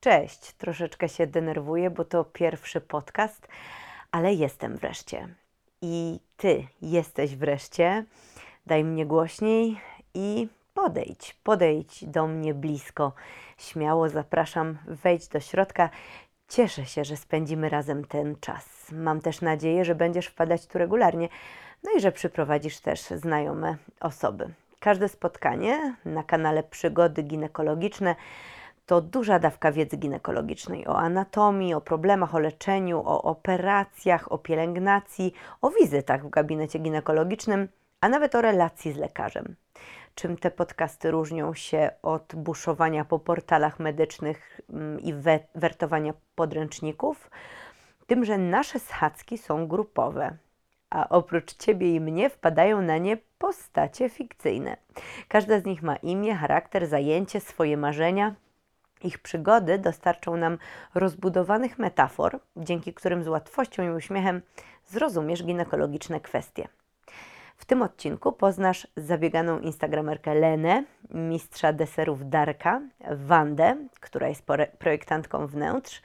Cześć, troszeczkę się denerwuję, bo to pierwszy podcast, ale jestem wreszcie. I ty jesteś wreszcie. Daj mnie głośniej i podejdź, podejdź do mnie blisko. Śmiało zapraszam, wejdź do środka. Cieszę się, że spędzimy razem ten czas. Mam też nadzieję, że będziesz wpadać tu regularnie, no i że przyprowadzisz też znajome osoby. Każde spotkanie na kanale Przygody Ginekologiczne to duża dawka wiedzy ginekologicznej o anatomii, o problemach, o leczeniu, o operacjach, o pielęgnacji, o wizytach w gabinecie ginekologicznym, a nawet o relacji z lekarzem. Czym te podcasty różnią się od buszowania po portalach medycznych mm, i wertowania podręczników? Tym, że nasze schadzki są grupowe, a oprócz ciebie i mnie wpadają na nie postacie fikcyjne. Każda z nich ma imię, charakter, zajęcie, swoje marzenia ich przygody dostarczą nam rozbudowanych metafor, dzięki którym z łatwością i uśmiechem zrozumiesz ginekologiczne kwestie. W tym odcinku poznasz zabieganą instagramerkę Lenę, mistrza deserów Darka, Wandę, która jest projektantką wnętrz,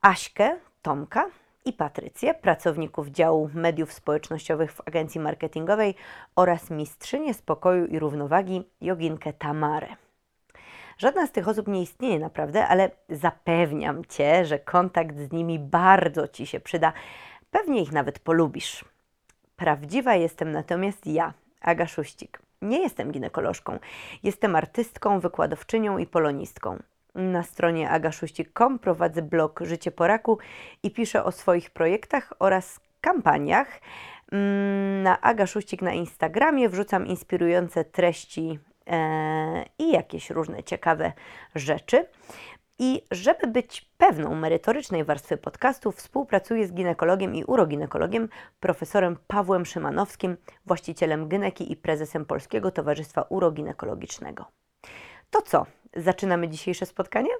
Aśkę, Tomka i Patrycję, pracowników działu mediów społecznościowych w agencji marketingowej oraz mistrzynię spokoju i równowagi, joginkę Tamarę. Żadna z tych osób nie istnieje naprawdę, ale zapewniam Cię, że kontakt z nimi bardzo Ci się przyda. Pewnie ich nawet polubisz. Prawdziwa jestem natomiast ja, Aga Szuścik. Nie jestem ginekolożką. Jestem artystką, wykładowczynią i polonistką. Na stronie agaszuścik.com prowadzę blog Życie po raku i piszę o swoich projektach oraz kampaniach. Mm, na Aga Szuścik na Instagramie wrzucam inspirujące treści i jakieś różne ciekawe rzeczy. I żeby być pewną merytorycznej warstwy podcastu, współpracuję z ginekologiem i uroginekologiem, profesorem Pawłem Szymanowskim, właścicielem Gyneki i prezesem Polskiego Towarzystwa Uroginekologicznego. To co? Zaczynamy dzisiejsze spotkanie?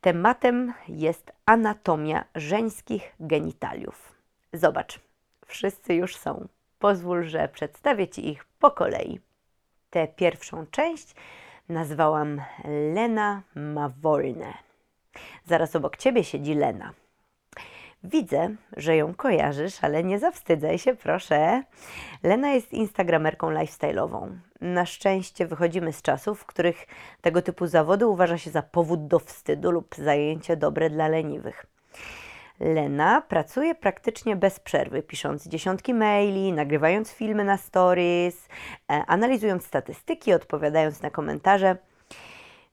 Tematem jest anatomia żeńskich genitaliów. Zobacz, wszyscy już są. Pozwól, że przedstawię Ci ich po kolei. Tę pierwszą część nazwałam Lena ma wolne. Zaraz obok ciebie siedzi Lena. Widzę, że ją kojarzysz, ale nie zawstydzaj się, proszę. Lena jest instagramerką lifestyle'ową. Na szczęście wychodzimy z czasów, w których tego typu zawody uważa się za powód do wstydu lub zajęcie dobre dla leniwych. Lena pracuje praktycznie bez przerwy, pisząc dziesiątki maili, nagrywając filmy na stories, e, analizując statystyki, odpowiadając na komentarze.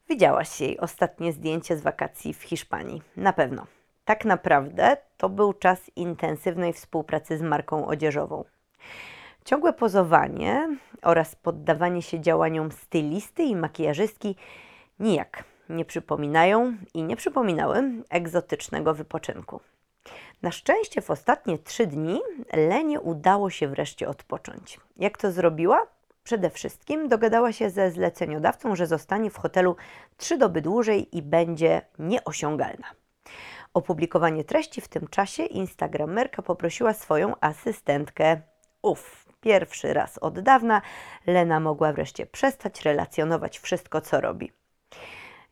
Widziałaś jej ostatnie zdjęcie z wakacji w Hiszpanii. Na pewno. Tak naprawdę to był czas intensywnej współpracy z marką odzieżową. Ciągłe pozowanie oraz poddawanie się działaniom stylisty i makijażystki nijak nie przypominają i nie przypominały egzotycznego wypoczynku. Na szczęście w ostatnie trzy dni Lenie udało się wreszcie odpocząć. Jak to zrobiła? Przede wszystkim dogadała się ze zleceniodawcą, że zostanie w hotelu trzy doby dłużej i będzie nieosiągalna. Opublikowanie treści w tym czasie Instagramerka poprosiła swoją asystentkę. Uff, pierwszy raz od dawna Lena mogła wreszcie przestać relacjonować wszystko, co robi.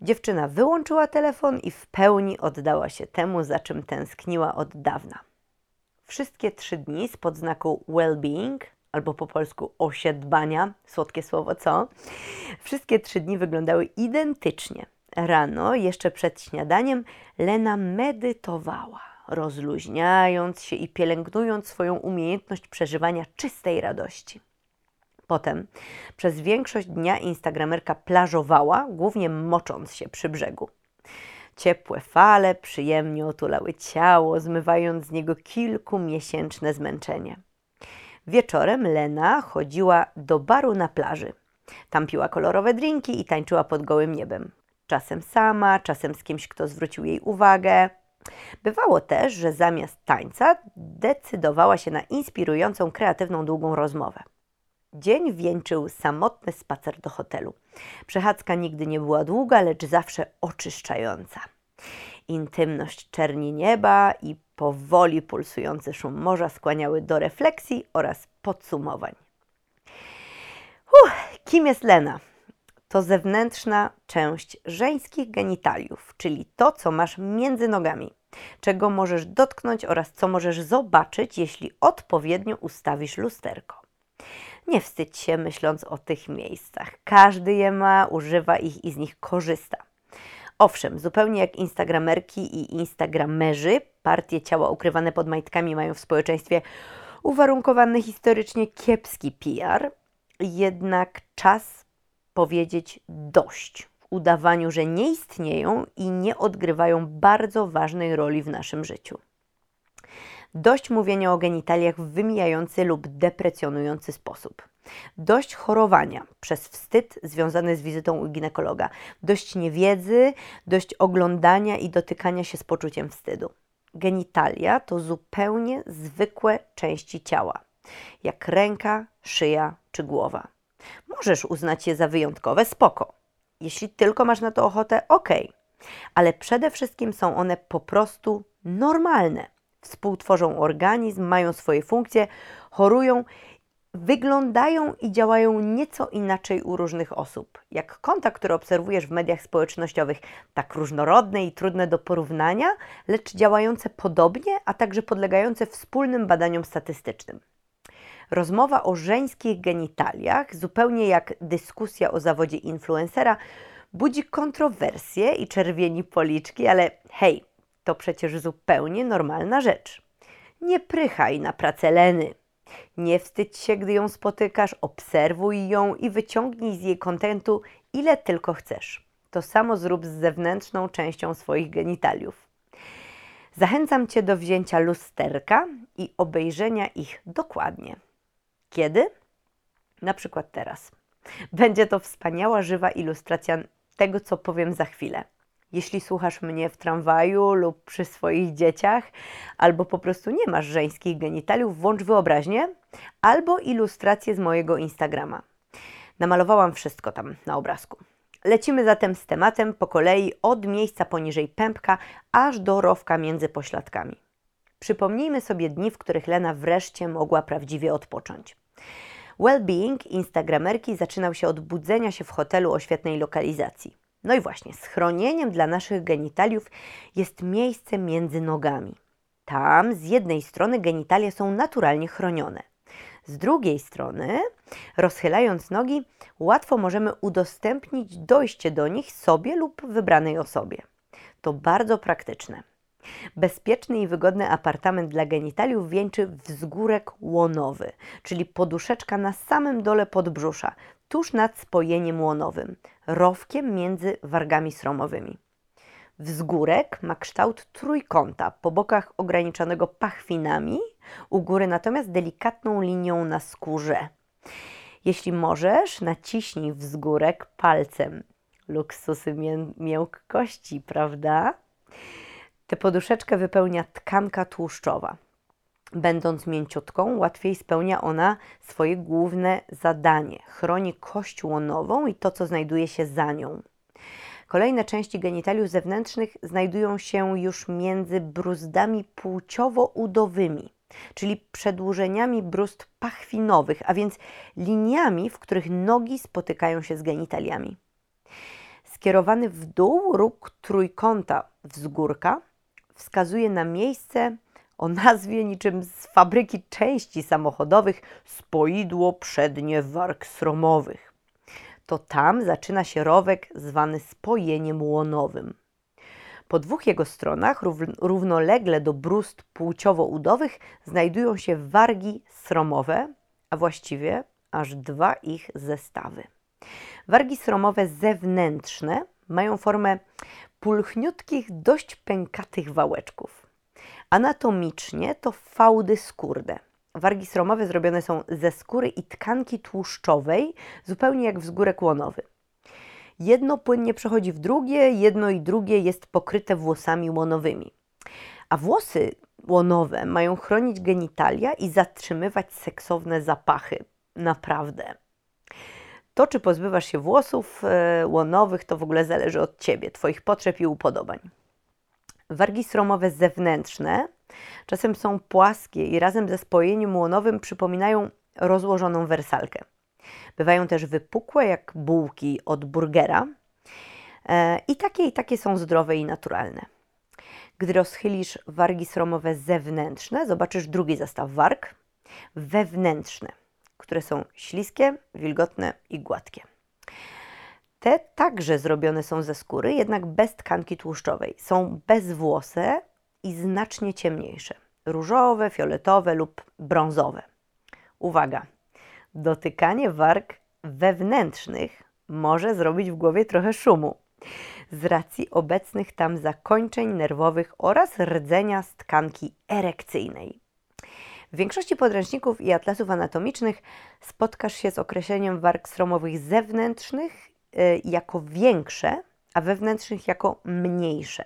Dziewczyna wyłączyła telefon i w pełni oddała się temu, za czym tęskniła od dawna. Wszystkie trzy dni z podznaku well-being, albo po polsku osiedbania, słodkie słowo co, wszystkie trzy dni wyglądały identycznie. Rano, jeszcze przed śniadaniem, Lena medytowała, rozluźniając się i pielęgnując swoją umiejętność przeżywania czystej radości. Potem przez większość dnia instagramerka plażowała, głównie mocząc się przy brzegu. Ciepłe fale przyjemnie otulały ciało, zmywając z niego kilkumiesięczne zmęczenie. Wieczorem Lena chodziła do baru na plaży. Tam piła kolorowe drinki i tańczyła pod gołym niebem. Czasem sama, czasem z kimś, kto zwrócił jej uwagę. Bywało też, że zamiast tańca decydowała się na inspirującą, kreatywną, długą rozmowę. Dzień wieńczył samotny spacer do hotelu. Przechadzka nigdy nie była długa, lecz zawsze oczyszczająca. Intymność czerni nieba i powoli pulsujący szum morza skłaniały do refleksji oraz podsumowań. Uff, kim jest Lena? to zewnętrzna część żeńskich genitaliów, czyli to, co masz między nogami, czego możesz dotknąć oraz co możesz zobaczyć, jeśli odpowiednio ustawisz lusterko. Nie wstydź się myśląc o tych miejscach. Każdy je ma, używa ich i z nich korzysta. Owszem, zupełnie jak instagramerki i instagramerzy, partie ciała ukrywane pod majtkami mają w społeczeństwie uwarunkowany historycznie kiepski PR, jednak czas powiedzieć dość w udawaniu, że nie istnieją i nie odgrywają bardzo ważnej roli w naszym życiu. Dość mówienia o genitaliach w wymijający lub deprecjonujący sposób. Dość chorowania przez wstyd związany z wizytą u ginekologa. Dość niewiedzy, dość oglądania i dotykania się z poczuciem wstydu. Genitalia to zupełnie zwykłe części ciała, jak ręka, szyja czy głowa. Możesz uznać je za wyjątkowe, spoko. Jeśli tylko masz na to ochotę, ok. Ale przede wszystkim są one po prostu normalne. Współtworzą organizm, mają swoje funkcje, chorują, wyglądają i działają nieco inaczej u różnych osób. Jak konta, które obserwujesz w mediach społecznościowych, tak różnorodne i trudne do porównania, lecz działające podobnie, a także podlegające wspólnym badaniom statystycznym. Rozmowa o żeńskich genitaliach, zupełnie jak dyskusja o zawodzie influencera, budzi kontrowersje i czerwieni policzki, ale hej, to przecież zupełnie normalna rzecz. Nie prychaj na pracę Leny. Nie wstydź się, gdy ją spotykasz, obserwuj ją i wyciągnij z jej kontentu ile tylko chcesz. To samo zrób z zewnętrzną częścią swoich genitaliów. Zachęcam Cię do wzięcia lusterka i obejrzenia ich dokładnie. Kiedy? Na przykład teraz. Będzie to wspaniała, żywa ilustracja tego, co powiem za chwilę. Jeśli słuchasz mnie w tramwaju lub przy swoich dzieciach, albo po prostu nie masz żeńskich genitaliów, włącz wyobraźnię albo ilustrację z mojego Instagrama. Namalowałam wszystko tam na obrazku. Lecimy zatem z tematem po kolei od miejsca poniżej pępka aż do rowka między pośladkami. Przypomnijmy sobie dni, w których Lena wreszcie mogła prawdziwie odpocząć. Wellbeing Instagramerki zaczynał się od budzenia się w hotelu o świetnej lokalizacji. No i właśnie, schronieniem dla naszych genitaliów jest miejsce między nogami. Tam z jednej strony genitalia są naturalnie chronione. Z drugiej strony, rozchylając nogi, łatwo możemy udostępnić dojście do nich sobie lub wybranej osobie. To bardzo praktyczne. Bezpieczny i wygodny apartament dla genitaliów wieńczy wzgórek łonowy, czyli poduszeczka na samym dole podbrzusza, tuż nad spojeniem łonowym, rowkiem między wargami sromowymi. Wzgórek ma kształt trójkąta, po bokach ograniczonego pachwinami, u góry natomiast delikatną linią na skórze. Jeśli możesz, naciśnij wzgórek palcem. Luksusy mię miękkości, prawda? Tę poduszeczkę wypełnia tkanka tłuszczowa. Będąc mięciutką, łatwiej spełnia ona swoje główne zadanie. Chroni kość łonową i to, co znajduje się za nią. Kolejne części genitaliów zewnętrznych znajdują się już między bruzdami płciowo-udowymi, czyli przedłużeniami bruzd pachwinowych, a więc liniami, w których nogi spotykają się z genitaliami. Skierowany w dół róg trójkąta wzgórka wskazuje na miejsce o nazwie niczym z fabryki części samochodowych spoidło przednie warg sromowych. To tam zaczyna się rowek zwany spojeniem łonowym. Po dwóch jego stronach, równolegle do brust płciowo-udowych, znajdują się wargi sromowe, a właściwie aż dwa ich zestawy. Wargi sromowe zewnętrzne mają formę pulchniutkich, dość pękatych wałeczków. Anatomicznie to fałdy skórne. Wargi sromowe zrobione są ze skóry i tkanki tłuszczowej, zupełnie jak wzgórek łonowy. Jedno płynnie przechodzi w drugie, jedno i drugie jest pokryte włosami łonowymi. A włosy łonowe mają chronić genitalia i zatrzymywać seksowne zapachy. Naprawdę. To, czy pozbywasz się włosów e, łonowych, to w ogóle zależy od Ciebie, Twoich potrzeb i upodobań. Wargi sromowe zewnętrzne czasem są płaskie i razem ze spojeniem łonowym przypominają rozłożoną wersalkę. Bywają też wypukłe jak bułki od burgera. E, I takie i takie są zdrowe i naturalne. Gdy rozchylisz wargi sromowe zewnętrzne, zobaczysz drugi zestaw warg wewnętrzne, które są śliskie, wilgotne i gładkie. Te także zrobione są ze skóry, jednak bez tkanki tłuszczowej. Są bezwłose i znacznie ciemniejsze. Różowe, fioletowe lub brązowe. Uwaga! Dotykanie warg wewnętrznych może zrobić w głowie trochę szumu z racji obecnych tam zakończeń nerwowych oraz rdzenia z tkanki erekcyjnej. W większości podręczników i atlasów anatomicznych spotkasz się z określeniem warg sromowych zewnętrznych jako większe, a wewnętrznych jako mniejsze.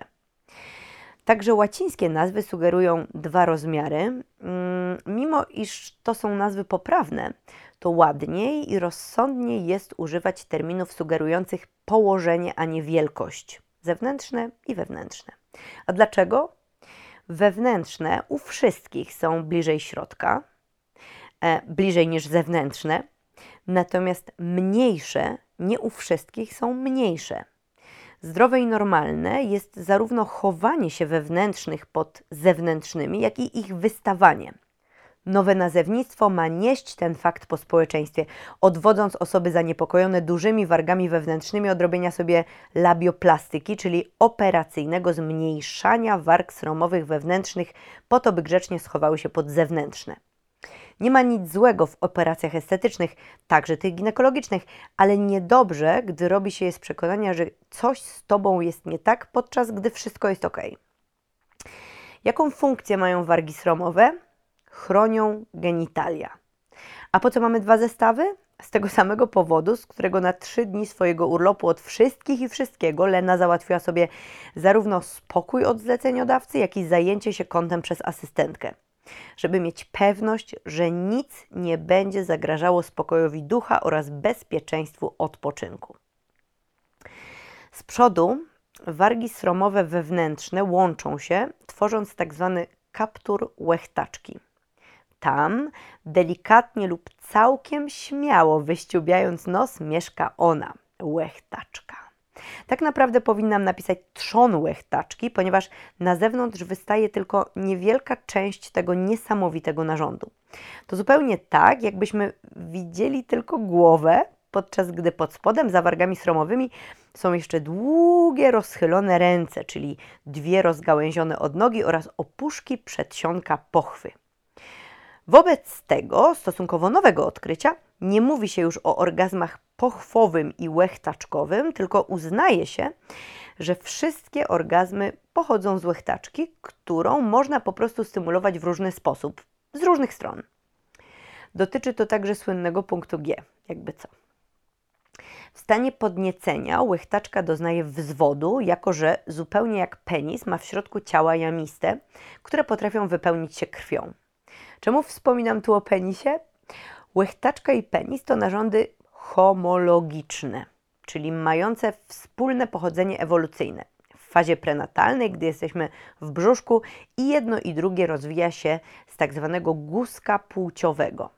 Także łacińskie nazwy sugerują dwa rozmiary, mm, mimo iż to są nazwy poprawne, to ładniej i rozsądniej jest używać terminów sugerujących położenie, a nie wielkość zewnętrzne i wewnętrzne. A dlaczego? Wewnętrzne u wszystkich są bliżej środka, e, bliżej niż zewnętrzne, natomiast mniejsze nie u wszystkich są mniejsze. Zdrowe i normalne jest zarówno chowanie się wewnętrznych pod zewnętrznymi, jak i ich wystawanie. Nowe nazewnictwo ma nieść ten fakt po społeczeństwie, odwodząc osoby zaniepokojone dużymi wargami wewnętrznymi od robienia sobie labioplastyki, czyli operacyjnego zmniejszania warg sromowych wewnętrznych po to, by grzecznie schowały się pod zewnętrzne. Nie ma nic złego w operacjach estetycznych, także tych ginekologicznych, ale niedobrze, gdy robi się je z przekonania, że coś z tobą jest nie tak, podczas gdy wszystko jest ok. Jaką funkcję mają wargi sromowe? Chronią genitalia. A po co mamy dwa zestawy? Z tego samego powodu, z którego na trzy dni swojego urlopu od wszystkich i wszystkiego Lena załatwiła sobie zarówno spokój od zleceniodawcy, jak i zajęcie się kątem przez asystentkę żeby mieć pewność, że nic nie będzie zagrażało spokojowi ducha oraz bezpieczeństwu odpoczynku. Z przodu wargi sromowe wewnętrzne łączą się, tworząc tak zwany kaptur łechtaczki. Tam, delikatnie lub całkiem śmiało wyściubiając nos, mieszka ona, łechtaczka. Tak naprawdę powinnam napisać trzon łechtaczki, ponieważ na zewnątrz wystaje tylko niewielka część tego niesamowitego narządu. To zupełnie tak, jakbyśmy widzieli tylko głowę, podczas gdy pod spodem za wargami sromowymi są jeszcze długie, rozchylone ręce, czyli dwie rozgałęzione odnogi oraz opuszki przedsionka pochwy. Wobec tego stosunkowo nowego odkrycia nie mówi się już o orgazmach pochwowym i łechtaczkowym, tylko uznaje się, że wszystkie orgazmy pochodzą z łechtaczki, którą można po prostu stymulować w różny sposób, z różnych stron. Dotyczy to także słynnego punktu G, jakby co. W stanie podniecenia łechtaczka doznaje wzwodu, jako że zupełnie jak penis ma w środku ciała jamiste, które potrafią wypełnić się krwią. Czemu wspominam tu o penisie? Łechtaczka i penis to narządy homologiczne, czyli mające wspólne pochodzenie ewolucyjne. W fazie prenatalnej, gdy jesteśmy w brzuszku i jedno i drugie rozwija się z tak zwanego guzka płciowego.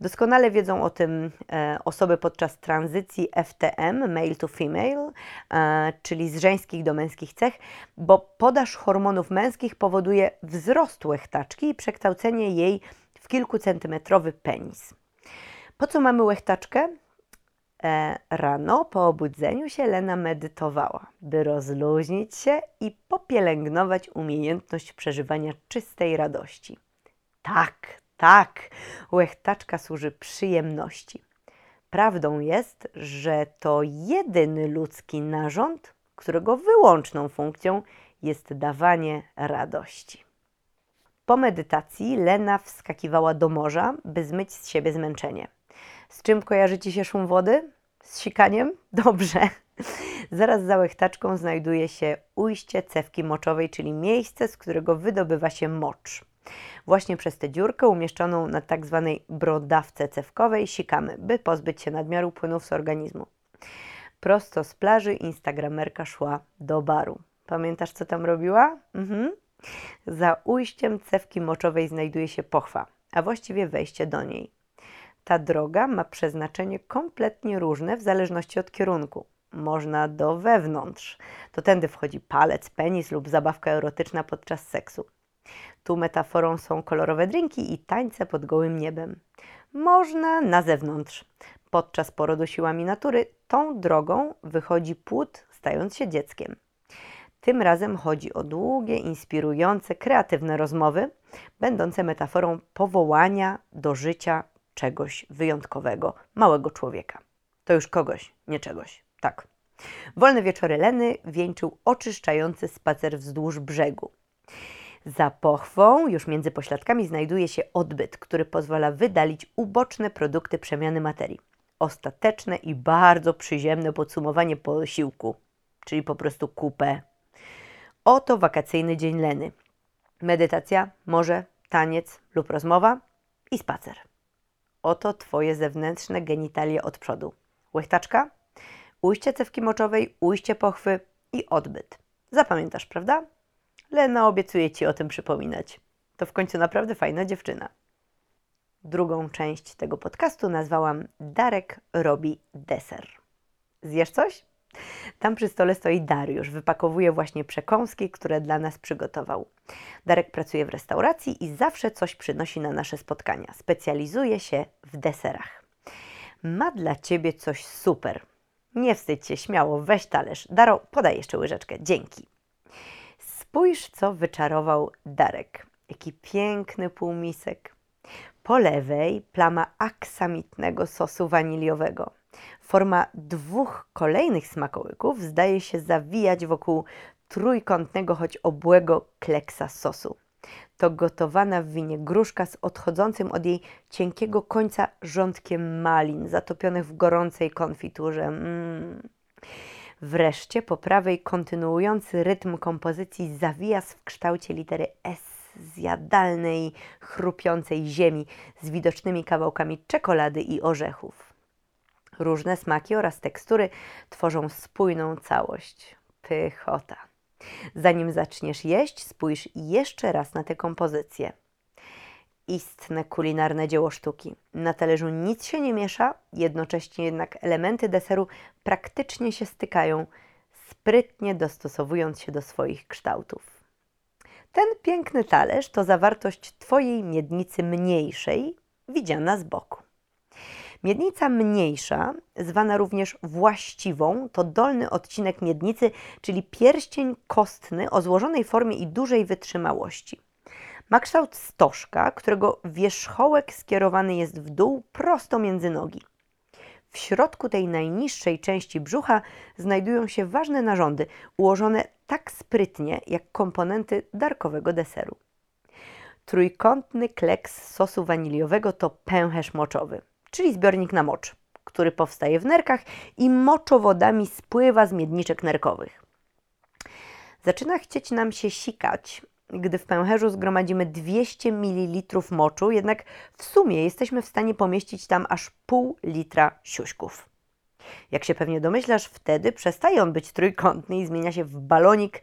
Doskonale wiedzą o tym e, osoby podczas tranzycji FTM, male to female, e, czyli z żeńskich do męskich cech, bo podaż hormonów męskich powoduje wzrost łechtaczki i przekształcenie jej w kilkucentymetrowy penis. Po co mamy łechtaczkę? E, rano po obudzeniu się Lena medytowała, by rozluźnić się i popielęgnować umiejętność przeżywania czystej radości. Tak, tak, łechtaczka służy przyjemności. Prawdą jest, że to jedyny ludzki narząd, którego wyłączną funkcją jest dawanie radości. Po medytacji Lena wskakiwała do morza, by zmyć z siebie zmęczenie. Z czym kojarzy Ci się szum wody? Z sikaniem? Dobrze. Zaraz za łechtaczką znajduje się ujście cewki moczowej, czyli miejsce, z którego wydobywa się mocz. Właśnie przez tę dziurkę umieszczoną na tak zwanej brodawce cewkowej sikamy, by pozbyć się nadmiaru płynów z organizmu. Prosto z plaży instagramerka szła do baru. Pamiętasz, co tam robiła? Mhm. Za ujściem cewki moczowej znajduje się pochwa, a właściwie wejście do niej. Ta droga ma przeznaczenie kompletnie różne w zależności od kierunku. Można do wewnątrz. To tędy wchodzi palec, penis lub zabawka erotyczna podczas seksu. Tu metaforą są kolorowe drinki i tańce pod gołym niebem. Można na zewnątrz. Podczas porodu siłami natury tą drogą wychodzi płód, stając się dzieckiem. Tym razem chodzi o długie, inspirujące, kreatywne rozmowy, będące metaforą powołania do życia czegoś wyjątkowego, małego człowieka. To już kogoś, nie czegoś. Tak. Wolne wieczory Leny wieńczył oczyszczający spacer wzdłuż brzegu. Za pochwą, już między pośladkami, znajduje się odbyt, który pozwala wydalić uboczne produkty przemiany materii. Ostateczne i bardzo przyziemne podsumowanie posiłku, czyli po prostu kupę. Oto wakacyjny dzień Leny. Medytacja, morze, taniec lub rozmowa i spacer. Oto Twoje zewnętrzne genitalie od przodu. Łechtaczka, ujście cewki moczowej, ujście pochwy i odbyt. Zapamiętasz, prawda? Lena obiecuje Ci o tym przypominać. To w końcu naprawdę fajna dziewczyna. Drugą część tego podcastu nazwałam Darek robi deser. Zjesz coś? Tam przy stole stoi Dariusz, wypakowuje właśnie przekąski, które dla nas przygotował. Darek pracuje w restauracji i zawsze coś przynosi na nasze spotkania. Specjalizuje się w deserach. Ma dla Ciebie coś super. Nie wstydź się, śmiało, weź talerz. Daro, podaj jeszcze łyżeczkę. Dzięki. Spójrz, co wyczarował Darek. Jaki piękny półmisek. Po lewej plama aksamitnego sosu waniliowego. Forma dwóch kolejnych smakołyków zdaje się zawijać wokół trójkątnego, choć obłego kleksa sosu. To gotowana w winie gruszka z odchodzącym od jej cienkiego końca rządkiem malin, zatopionych w gorącej konfiturze. Mm. Wreszcie po prawej kontynuujący rytm kompozycji zawijas w kształcie litery S zjadalnej, chrupiącej ziemi z widocznymi kawałkami czekolady i orzechów. Różne smaki oraz tekstury tworzą spójną całość. Pychota. Zanim zaczniesz jeść, spójrz jeszcze raz na tę kompozycję. Istne kulinarne dzieło sztuki. Na talerzu nic się nie miesza, jednocześnie jednak elementy deseru praktycznie się stykają, sprytnie dostosowując się do swoich kształtów. Ten piękny talerz to zawartość Twojej miednicy mniejszej, widziana z boku. Miednica mniejsza, zwana również właściwą, to dolny odcinek miednicy, czyli pierścień kostny o złożonej formie i dużej wytrzymałości. Ma kształt stożka, którego wierzchołek skierowany jest w dół prosto między nogi. W środku tej najniższej części brzucha znajdują się ważne narządy, ułożone tak sprytnie jak komponenty darkowego deseru. Trójkątny kleks sosu waniliowego to pęcherz moczowy, czyli zbiornik na mocz, który powstaje w nerkach i moczowodami spływa z miedniczek nerkowych. Zaczyna chcieć nam się sikać, gdy w pęcherzu zgromadzimy 200 ml moczu, jednak w sumie jesteśmy w stanie pomieścić tam aż pół litra siuśków. Jak się pewnie domyślasz, wtedy przestaje on być trójkątny i zmienia się w balonik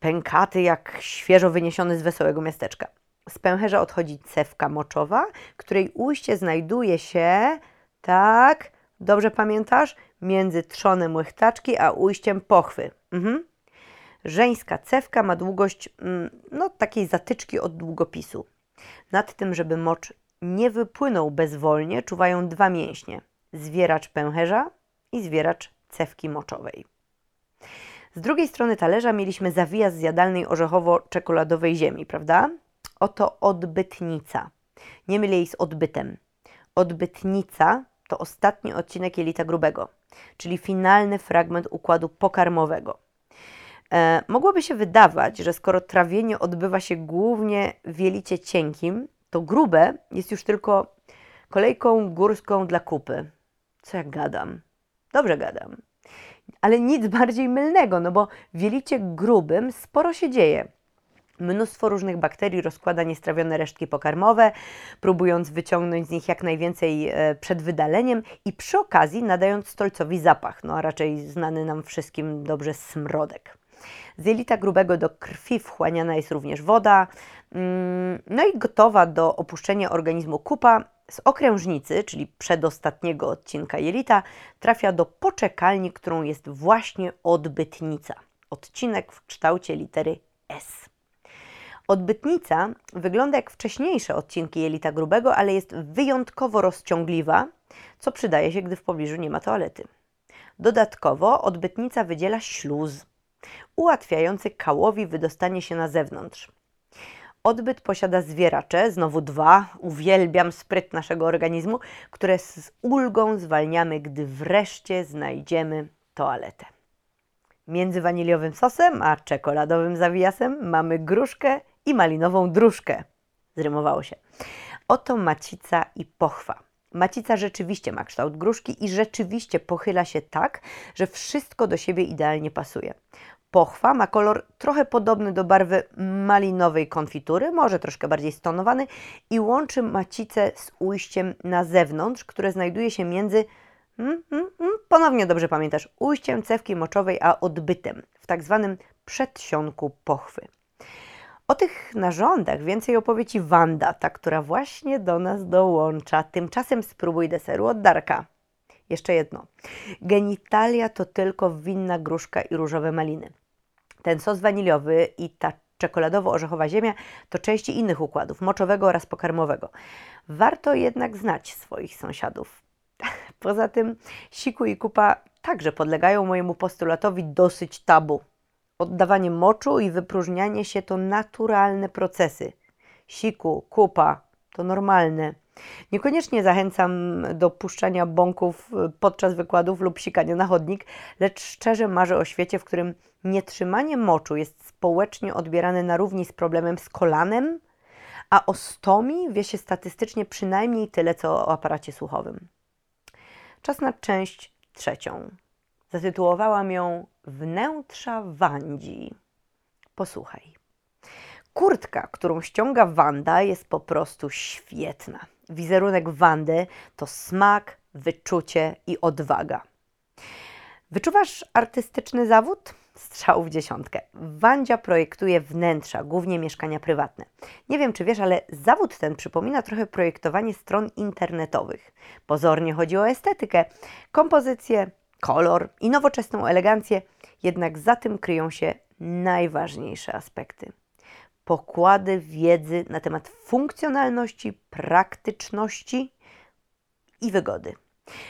pękaty, jak świeżo wyniesiony z wesołego miasteczka. Z pęcherza odchodzi cewka moczowa, której ujście znajduje się, tak, dobrze pamiętasz, między trzonem łychtaczki a ujściem pochwy. Mhm. Żeńska cewka ma długość mm, no, takiej zatyczki od długopisu. Nad tym, żeby mocz nie wypłynął bezwolnie, czuwają dwa mięśnie: zwieracz pęcherza i zwieracz cewki moczowej. Z drugiej strony talerza mieliśmy zawijas z jadalnej orzechowo-czekoladowej ziemi, prawda? Oto odbytnica. Nie myl jej z odbytem. Odbytnica to ostatni odcinek jelita grubego, czyli finalny fragment układu pokarmowego. E, mogłoby się wydawać, że skoro trawienie odbywa się głównie w jelicie cienkim, to grube jest już tylko kolejką górską dla kupy. Co jak gadam? Dobrze gadam. Ale nic bardziej mylnego, no bo w jelicie grubym sporo się dzieje. Mnóstwo różnych bakterii rozkłada niestrawione resztki pokarmowe, próbując wyciągnąć z nich jak najwięcej e, przed wydaleniem i przy okazji nadając stolcowi zapach, no a raczej znany nam wszystkim dobrze smrodek. Z jelita grubego do krwi wchłaniana jest również woda, mm, no i gotowa do opuszczenia organizmu kupa Z okrężnicy, czyli przedostatniego odcinka jelita, trafia do poczekalni, którą jest właśnie odbytnica. Odcinek w kształcie litery S. Odbytnica wygląda jak wcześniejsze odcinki jelita grubego, ale jest wyjątkowo rozciągliwa, co przydaje się, gdy w pobliżu nie ma toalety. Dodatkowo odbytnica wydziela śluz, ułatwiający kałowi wydostanie się na zewnątrz. Odbyt posiada zwieracze, znowu dwa, uwielbiam spryt naszego organizmu, które z ulgą zwalniamy, gdy wreszcie znajdziemy toaletę. Między waniliowym sosem a czekoladowym zawijasem mamy gruszkę i malinową dróżkę. Zrymowało się. Oto macica i pochwa. Macica rzeczywiście ma kształt gruszki i rzeczywiście pochyla się tak, że wszystko do siebie idealnie pasuje. Pochwa ma kolor trochę podobny do barwy malinowej konfitury, może troszkę bardziej stonowany i łączy macicę z ujściem na zewnątrz, które znajduje się między, mm, mm, mm, ponownie dobrze pamiętasz, ujściem cewki moczowej a odbytem w tak zwanym przedsionku pochwy. O tych narządach więcej opowie Ci Wanda, ta, która właśnie do nas dołącza. Tymczasem spróbuj deseru od Darka. Jeszcze jedno. Genitalia to tylko winna gruszka i różowe maliny. Ten sos waniliowy i ta czekoladowo-orzechowa ziemia to części innych układów, moczowego oraz pokarmowego. Warto jednak znać swoich sąsiadów. Poza tym siku i kupa także podlegają mojemu postulatowi dosyć tabu. Oddawanie moczu i wypróżnianie się to naturalne procesy. Siku, kupa to normalne. Niekoniecznie zachęcam do puszczania bąków podczas wykładów lub sikania na chodnik, lecz szczerze marzę o świecie, w którym nietrzymanie moczu jest społecznie odbierane na równi z problemem z kolanem, a o stomii wie się statystycznie przynajmniej tyle, co o aparacie słuchowym. Czas na część trzecią. Zatytułowałam ją Wnętrza Wandzi. Posłuchaj. Kurtka, którą ściąga Wanda, jest po prostu świetna. Wizerunek Wandy to smak, wyczucie i odwaga. Wyczuwasz artystyczny zawód? Strzał w dziesiątkę. Wandzia projektuje wnętrza, głównie mieszkania prywatne. Nie wiem, czy wiesz, ale zawód ten przypomina trochę projektowanie stron internetowych. Pozornie chodzi o estetykę, kompozycję, kolor i nowoczesną elegancję, jednak za tym kryją się najważniejsze aspekty. Pokłady wiedzy na temat funkcjonalności, praktyczności i wygody.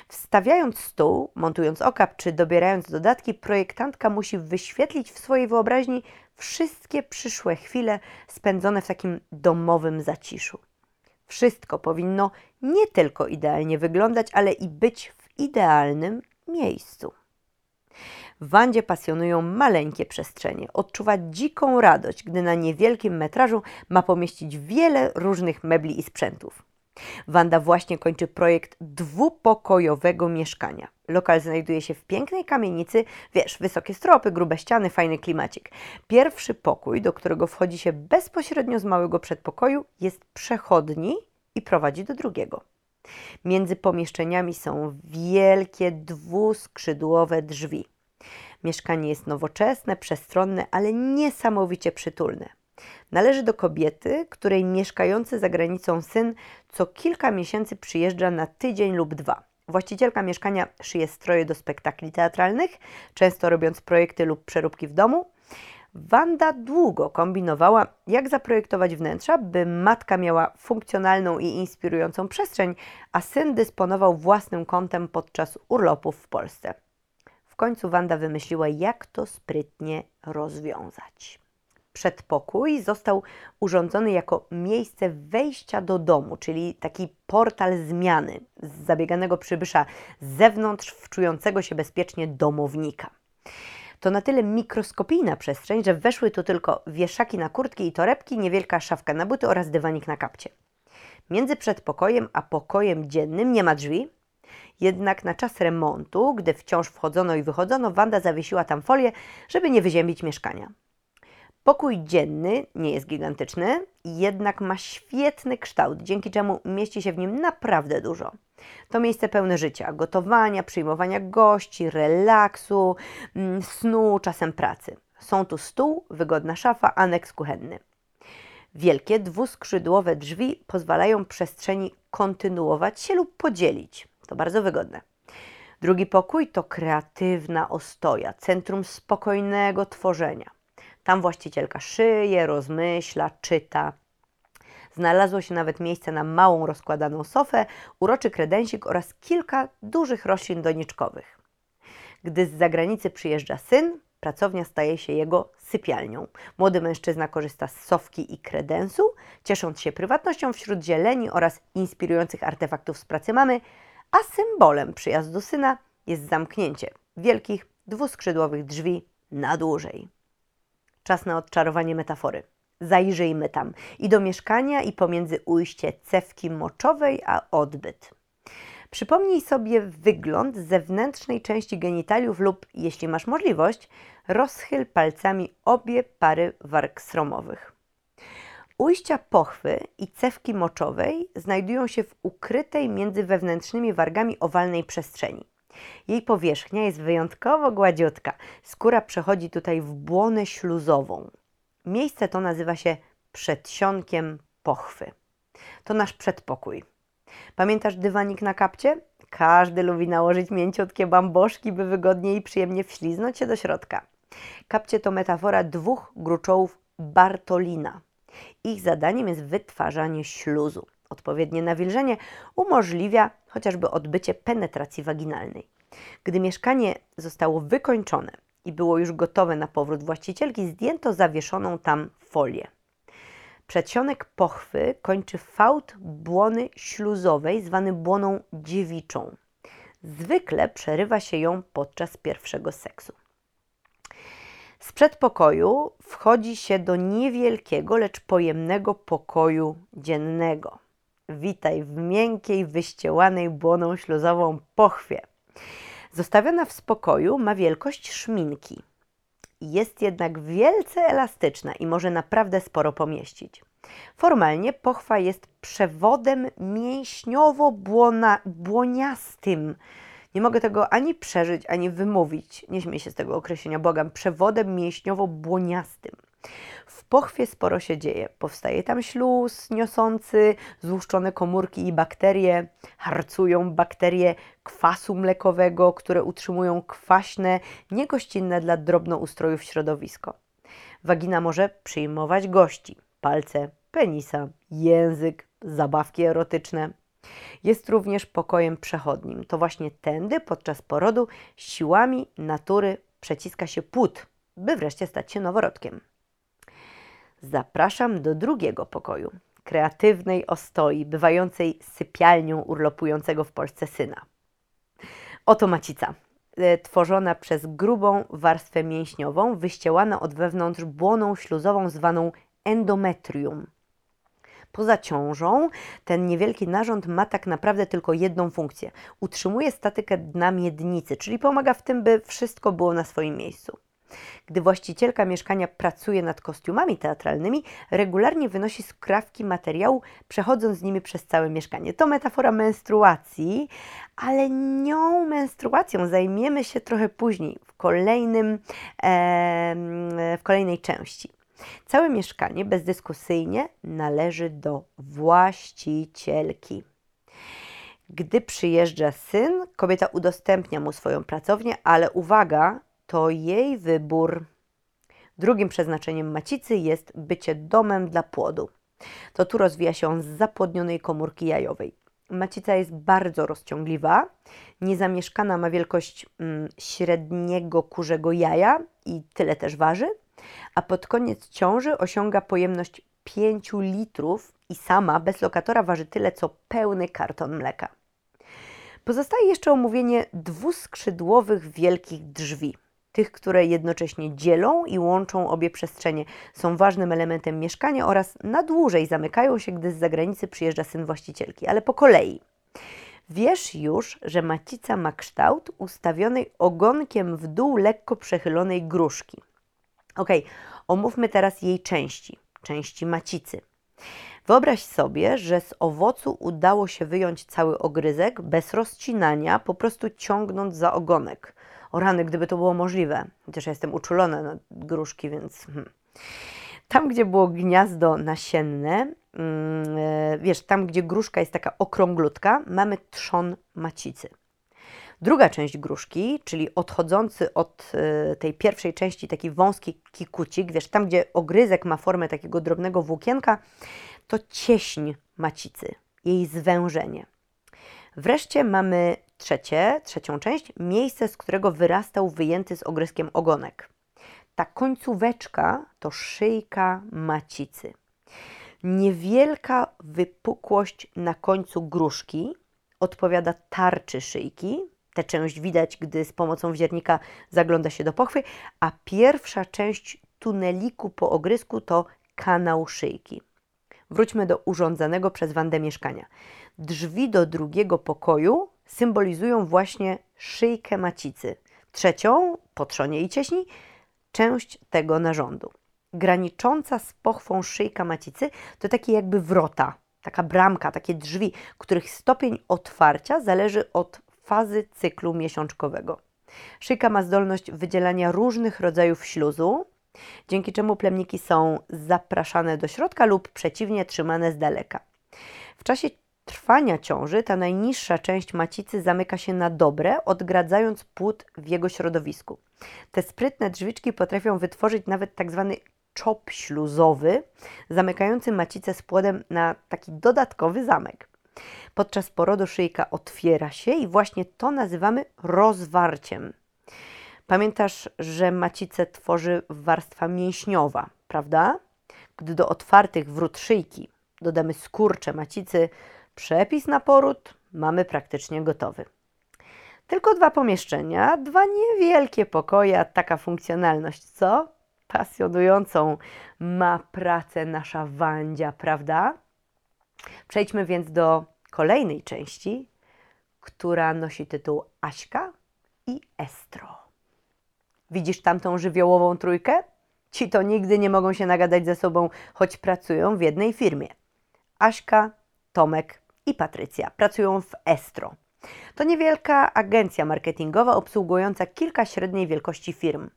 Wstawiając stół, montując okap czy dobierając dodatki, projektantka musi wyświetlić w swojej wyobraźni wszystkie przyszłe chwile spędzone w takim domowym zaciszu. Wszystko powinno nie tylko idealnie wyglądać, ale i być w idealnym miejscu. Wandzie pasjonują maleńkie przestrzenie. Odczuwa dziką radość, gdy na niewielkim metrażu ma pomieścić wiele różnych mebli i sprzętów. Wanda właśnie kończy projekt dwupokojowego mieszkania. Lokal znajduje się w pięknej kamienicy, wiesz, wysokie stropy, grube ściany, fajny klimacik. Pierwszy pokój, do którego wchodzi się bezpośrednio z małego przedpokoju, jest przechodni i prowadzi do drugiego. Między pomieszczeniami są wielkie dwuskrzydłowe drzwi. Mieszkanie jest nowoczesne, przestronne, ale niesamowicie przytulne. Należy do kobiety, której mieszkający za granicą syn co kilka miesięcy przyjeżdża na tydzień lub dwa. Właścicielka mieszkania szyje stroje do spektakli teatralnych, często robiąc projekty lub przeróbki w domu. Wanda długo kombinowała, jak zaprojektować wnętrza, by matka miała funkcjonalną i inspirującą przestrzeń, a syn dysponował własnym kątem podczas urlopów w Polsce. Końcu Wanda wymyśliła, jak to sprytnie rozwiązać. Przedpokój został urządzony jako miejsce wejścia do domu, czyli taki portal zmiany z zabieganego przybysza z zewnątrz w czującego się bezpiecznie domownika. To na tyle mikroskopijna przestrzeń, że weszły tu tylko wieszaki na kurtki i torebki, niewielka szafka na buty oraz dywanik na kapcie. Między przedpokojem a pokojem dziennym nie ma drzwi, jednak na czas remontu, gdy wciąż wchodzono i wychodzono, Wanda zawiesiła tam folię, żeby nie wyziębić mieszkania. Pokój dzienny nie jest gigantyczny, jednak ma świetny kształt, dzięki czemu mieści się w nim naprawdę dużo. To miejsce pełne życia, gotowania, przyjmowania gości, relaksu, mm, snu, czasem pracy. Są tu stół, wygodna szafa, aneks kuchenny. Wielkie, dwuskrzydłowe drzwi pozwalają przestrzeni kontynuować się lub podzielić. To bardzo wygodne. Drugi pokój to kreatywna ostoja, centrum spokojnego tworzenia. Tam właścicielka szyje, rozmyśla, czyta. Znalazło się nawet miejsce na małą rozkładaną sofę, uroczy kredensik oraz kilka dużych roślin doniczkowych. Gdy z zagranicy przyjeżdża syn, pracownia staje się jego sypialnią. Młody mężczyzna korzysta z sofki i kredensu, ciesząc się prywatnością wśród zieleni oraz inspirujących artefaktów z pracy mamy, a symbolem przyjazdu syna jest zamknięcie wielkich, dwuskrzydłowych drzwi na dłużej. Czas na odczarowanie metafory. Zajrzyjmy tam i do mieszkania, i pomiędzy ujście cewki moczowej a odbyt. Przypomnij sobie wygląd zewnętrznej części genitaliów lub, jeśli masz możliwość, rozchyl palcami obie pary warg sromowych. Ujścia pochwy i cewki moczowej znajdują się w ukrytej między wewnętrznymi wargami owalnej przestrzeni. Jej powierzchnia jest wyjątkowo gładziutka. Skóra przechodzi tutaj w błonę śluzową. Miejsce to nazywa się przedsionkiem pochwy. To nasz przedpokój. Pamiętasz dywanik na kapcie? Każdy lubi nałożyć mięciutkie bamboszki, by wygodnie i przyjemnie wśliznąć się do środka. Kapcie to metafora dwóch gruczołów Bartolina. Ich zadaniem jest wytwarzanie śluzu. Odpowiednie nawilżenie umożliwia chociażby odbycie penetracji waginalnej. Gdy mieszkanie zostało wykończone i było już gotowe na powrót właścicielki, zdjęto zawieszoną tam folię. Przedsionek pochwy kończy fałd błony śluzowej, zwany błoną dziewiczą. Zwykle przerywa się ją podczas pierwszego seksu. Z przedpokoju wchodzi się do niewielkiego, lecz pojemnego pokoju dziennego. Witaj w miękkiej, wyściełanej błoną śluzową pochwie. Zostawiona w spokoju ma wielkość szminki. Jest jednak wielce elastyczna i może naprawdę sporo pomieścić. Formalnie pochwa jest przewodem mięśniowo-błoniastym. Nie mogę tego ani przeżyć, ani wymówić. Nie śmiej się z tego określenia, błagam. Przewodem mięśniowo-błoniastym. W pochwie sporo się dzieje. Powstaje tam śluz niosący złuszczone komórki i bakterie. Harcują bakterie kwasu mlekowego, które utrzymują kwaśne, niegościnne dla drobnoustrojów środowisko. Wagina może przyjmować gości. Palce, penisa, język, zabawki erotyczne. Jest również pokojem przechodnim. To właśnie tędy podczas porodu siłami natury przeciska się płód, by wreszcie stać się noworodkiem. Zapraszam do drugiego pokoju, kreatywnej ostoi, bywającej sypialnią urlopującego w Polsce syna. Oto macica, e, tworzona przez grubą warstwę mięśniową, wyściełana od wewnątrz błoną śluzową zwaną endometrium. Poza ciążą ten niewielki narząd ma tak naprawdę tylko jedną funkcję. Utrzymuje statykę dna miednicy, czyli pomaga w tym, by wszystko było na swoim miejscu. Gdy właścicielka mieszkania pracuje nad kostiumami teatralnymi, regularnie wynosi skrawki materiału, przechodząc z nimi przez całe mieszkanie. To metafora menstruacji, ale nią menstruacją zajmiemy się trochę później, w, kolejnym, e, w kolejnej części. Całe mieszkanie bezdyskusyjnie należy do właścicielki. Gdy przyjeżdża syn, kobieta udostępnia mu swoją pracownię, ale uwaga, to jej wybór. Drugim przeznaczeniem macicy jest bycie domem dla płodu. To tu rozwija się z zapłodnionej komórki jajowej. Macica jest bardzo rozciągliwa, niezamieszkana ma wielkość mm, średniego kurzego jaja i tyle też waży, a pod koniec ciąży osiąga pojemność 5 litrów i sama bez lokatora waży tyle co pełny karton mleka. Pozostaje jeszcze omówienie dwuskrzydłowych wielkich drzwi tych, które jednocześnie dzielą i łączą obie przestrzenie, są ważnym elementem mieszkania oraz na dłużej zamykają się, gdy z zagranicy przyjeżdża syn właścicielki, ale po kolei. Wiesz już, że macica ma kształt ustawionej ogonkiem w dół lekko przechylonej gruszki. Ok, omówmy teraz jej części, części macicy. Wyobraź sobie, że z owocu udało się wyjąć cały ogryzek bez rozcinania, po prostu ciągnąc za ogonek. O rany, gdyby to było możliwe. Chociaż ja jestem uczulona na gruszki, więc... Hmm. Tam, gdzie było gniazdo nasienne, mm, e, wiesz, tam, gdzie gruszka jest taka okrąglutka, mamy trzon macicy. Druga część gruszki, czyli odchodzący od e, tej pierwszej części taki wąski kikucik, wiesz, tam gdzie ogryzek ma formę takiego drobnego włókienka, to cieśń macicy, jej zwężenie. Wreszcie mamy trzecie, trzecią część, miejsce, z którego wyrastał wyjęty z ogryskiem ogonek. Ta końcóweczka to szyjka macicy. Niewielka wypukłość na końcu gruszki odpowiada tarczy szyjki. Tę część widać, gdy z pomocą wziernika zagląda się do pochwy, a pierwsza część tuneliku po ogrysku to kanał szyjki. Wróćmy do urządzanego przez Wandę mieszkania. Drzwi do drugiego pokoju symbolizują właśnie szyjkę macicy. Trzecią, po trzonie i cieśni, część tego narządu. Granicząca z pochwą szyjka macicy to takie jakby wrota, taka bramka, takie drzwi, których stopień otwarcia zależy od fazy cyklu miesiączkowego. Szyjka ma zdolność wydzielania różnych rodzajów śluzu, dzięki czemu plemniki są zapraszane do środka lub przeciwnie trzymane z daleka. W czasie trwania ciąży ta najniższa część macicy zamyka się na dobre, odgradzając płód w jego środowisku. Te sprytne drzwiczki potrafią wytworzyć nawet tak zwany czop śluzowy, zamykający macicę z płodem na taki dodatkowy zamek. Podczas porodu szyjka otwiera się i właśnie to nazywamy rozwarciem. Pamiętasz, że macicę tworzy warstwa mięśniowa, prawda? Gdy do otwartych wrót szyjki dodamy skurcze macicy, przepis na poród mamy praktycznie gotowy. Tylko dwa pomieszczenia, dwa niewielkie pokoje, a taka funkcjonalność, co? Pasjonującą ma pracę nasza Wandzia, prawda? Przejdźmy więc do kolejnej części, która nosi tytuł Aśka i Estro. Widzisz tamtą żywiołową trójkę? Ci to nigdy nie mogą się nagadać ze sobą, choć pracują w jednej firmie. Aśka, Tomek i Patrycja pracują w Estro. To niewielka agencja marketingowa obsługująca kilka średniej wielkości firm.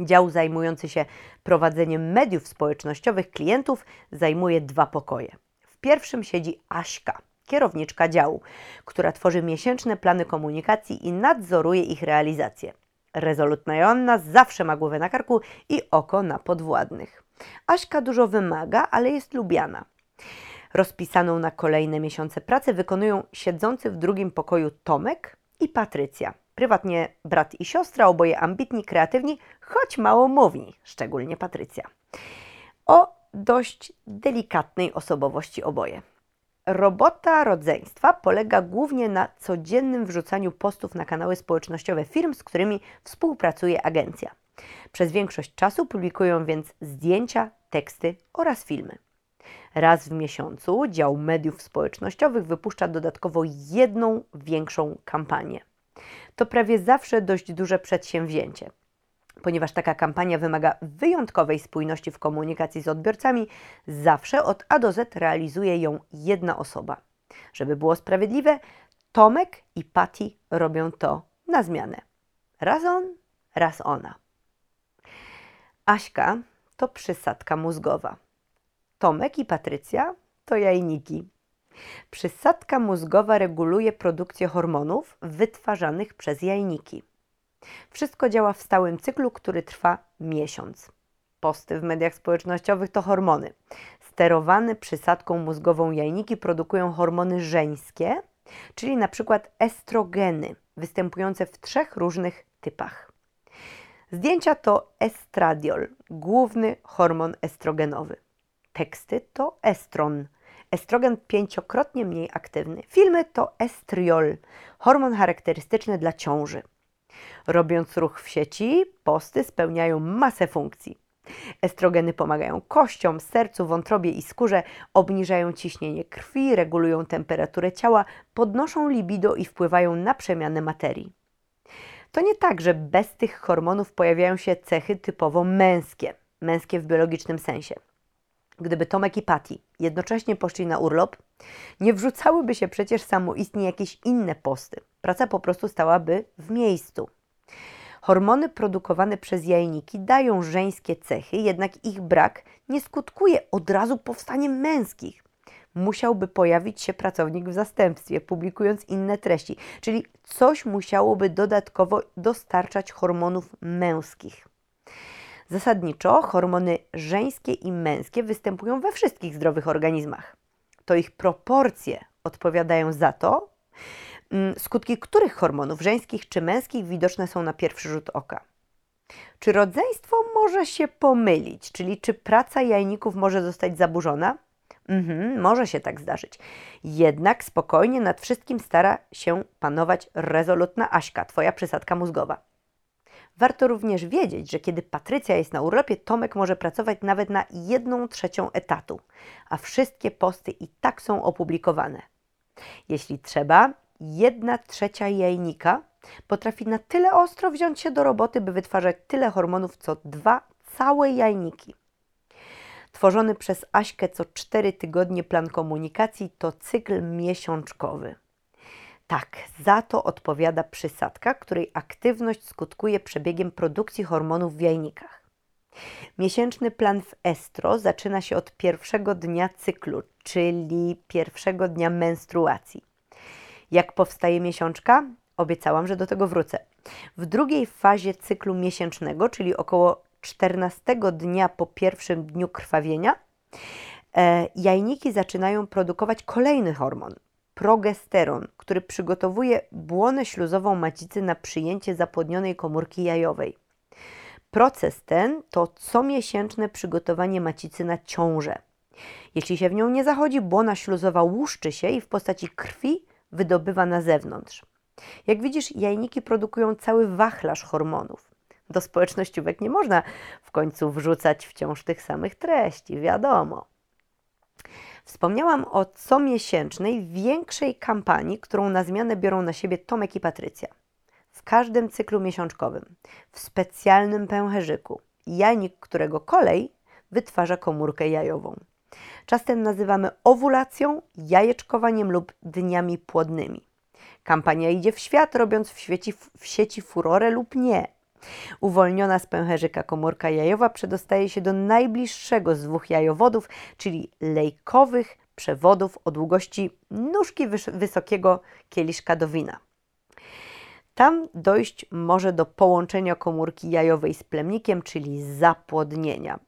Dział zajmujący się prowadzeniem mediów społecznościowych klientów zajmuje dwa pokoje. Pierwszym siedzi Aśka, kierowniczka działu, która tworzy miesięczne plany komunikacji i nadzoruje ich realizację. Rezolutna Joanna zawsze ma głowę na karku i oko na podwładnych. Aśka dużo wymaga, ale jest lubiana. Rozpisaną na kolejne miesiące pracę wykonują siedzący w drugim pokoju Tomek i Patrycja. Prywatnie brat i siostra, oboje ambitni, kreatywni, choć mało mówni, szczególnie Patrycja. O dość delikatnej osobowości oboje. Robota rodzeństwa polega głównie na codziennym wrzucaniu postów na kanały społecznościowe firm, z którymi współpracuje agencja. Przez większość czasu publikują więc zdjęcia, teksty oraz filmy. Raz w miesiącu dział mediów społecznościowych wypuszcza dodatkowo jedną większą kampanię. To prawie zawsze dość duże przedsięwzięcie. Ponieważ taka kampania wymaga wyjątkowej spójności w komunikacji z odbiorcami, zawsze od A do Z realizuje ją jedna osoba. Żeby było sprawiedliwe, Tomek i Patty robią to na zmianę. Raz on, raz ona. Aśka to przysadka mózgowa. Tomek i Patrycja to jajniki. Przysadka mózgowa reguluje produkcję hormonów wytwarzanych przez jajniki. Wszystko działa w stałym cyklu, który trwa miesiąc. Posty w mediach społecznościowych to hormony. Sterowane przysadką mózgową jajniki produkują hormony żeńskie, czyli na przykład estrogeny, występujące w trzech różnych typach. Zdjęcia to estradiol, główny hormon estrogenowy. Teksty to estron, estrogen pięciokrotnie mniej aktywny. Filmy to estriol, hormon charakterystyczny dla ciąży. Robiąc ruch w sieci, posty spełniają masę funkcji. Estrogeny pomagają kościom, sercu, wątrobie i skórze, obniżają ciśnienie krwi, regulują temperaturę ciała, podnoszą libido i wpływają na przemianę materii. To nie tak, że bez tych hormonów pojawiają się cechy typowo męskie, męskie w biologicznym sensie. Gdyby Tomek i Patty jednocześnie poszli na urlop, nie wrzucałyby się przecież samoistnie jakieś inne posty. Praca po prostu stałaby w miejscu. Hormony produkowane przez jajniki dają żeńskie cechy, jednak ich brak nie skutkuje od razu powstaniem męskich. Musiałby pojawić się pracownik w zastępstwie, publikując inne treści, czyli coś musiałoby dodatkowo dostarczać hormonów męskich. Zasadniczo hormony żeńskie i męskie występują we wszystkich zdrowych organizmach. To ich proporcje odpowiadają za to, skutki których hormonów żeńskich czy męskich widoczne są na pierwszy rzut oka. Czy rodzeństwo może się pomylić, czyli czy praca jajników może zostać zaburzona? Mhm, może się tak zdarzyć. Jednak spokojnie nad wszystkim stara się panować rezolutna Aśka, twoja przysadka mózgowa. Warto również wiedzieć, że kiedy Patrycja jest na urlopie, Tomek może pracować nawet na jedną trzecią etatu, a wszystkie posty i tak są opublikowane. Jeśli trzeba, jedna trzecia jajnika potrafi na tyle ostro wziąć się do roboty, by wytwarzać tyle hormonów, co dwa całe jajniki. Tworzony przez Aśkę co cztery tygodnie plan komunikacji to cykl miesiączkowy. Tak, za to odpowiada przysadka, której aktywność skutkuje przebiegiem produkcji hormonów w jajnikach. Miesięczny plan w estro zaczyna się od pierwszego dnia cyklu, czyli pierwszego dnia menstruacji. Jak powstaje miesiączka? Obiecałam, że do tego wrócę. W drugiej fazie cyklu miesięcznego, czyli około 14 dnia po pierwszym dniu krwawienia, e, jajniki zaczynają produkować kolejny hormon progesteron, który przygotowuje błonę śluzową macicy na przyjęcie zapłodnionej komórki jajowej. Proces ten to comiesięczne przygotowanie macicy na ciążę. Jeśli się w nią nie zachodzi, błona śluzowa łuszczy się i w postaci krwi wydobywa na zewnątrz. Jak widzisz, jajniki produkują cały wachlarz hormonów. Do społecznościówek nie można w końcu wrzucać wciąż tych samych treści, wiadomo. Wspomniałam o comiesięcznej, większej kampanii, którą na zmianę biorą na siebie Tomek i Patrycja. W każdym cyklu miesiączkowym, w specjalnym pęcherzyku, jajnik którego kolej wytwarza komórkę jajową. Czas ten nazywamy owulacją, jajeczkowaniem lub dniami płodnymi. Kampania idzie w świat, robiąc w, świeci, w sieci furorę lub nie. Uwolniona z pęcherzyka komórka jajowa przedostaje się do najbliższego z dwóch jajowodów, czyli lejkowych przewodów o długości nóżki wysokiego kieliszka do wina. Tam dojść może do połączenia komórki jajowej z plemnikiem, czyli zapłodnienia.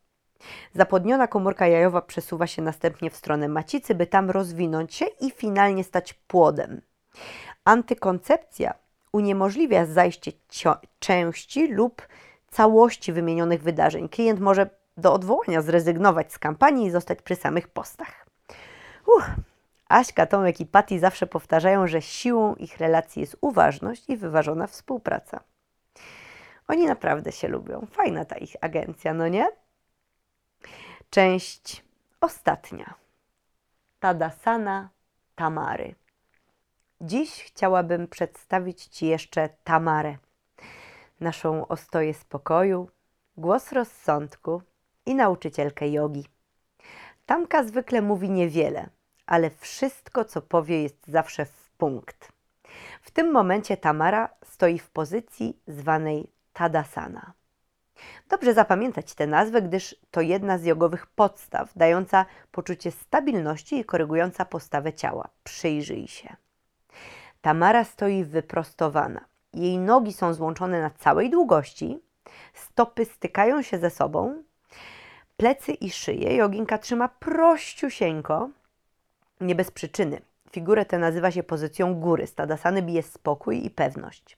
Zapłodniona komórka jajowa przesuwa się następnie w stronę macicy, by tam rozwinąć się i finalnie stać płodem. Antykoncepcja uniemożliwia zajście części lub całości wymienionych wydarzeń. Klient może do odwołania zrezygnować z kampanii i zostać przy samych postach. Uch. Aśka, Tomek i Patty zawsze powtarzają, że siłą ich relacji jest uważność i wyważona współpraca. Oni naprawdę się lubią. Fajna ta ich agencja, no nie? Część ostatnia. Tadasana Tamary. Dziś chciałabym przedstawić Ci jeszcze Tamarę, naszą ostoję spokoju, głos rozsądku i nauczycielkę jogi. Tamka zwykle mówi niewiele, ale wszystko, co powie, jest zawsze w punkt. W tym momencie Tamara stoi w pozycji zwanej Tadasana. Dobrze zapamiętać tę nazwę, gdyż to jedna z jogowych podstaw, dająca poczucie stabilności i korygująca postawę ciała. Przyjrzyj się. Tamara stoi wyprostowana. Jej nogi są złączone na całej długości, stopy stykają się ze sobą, plecy i szyję joginka trzyma prościusieńko, nie bez przyczyny. Figurę tę nazywa się pozycją góry. Stadasany bije spokój i pewność.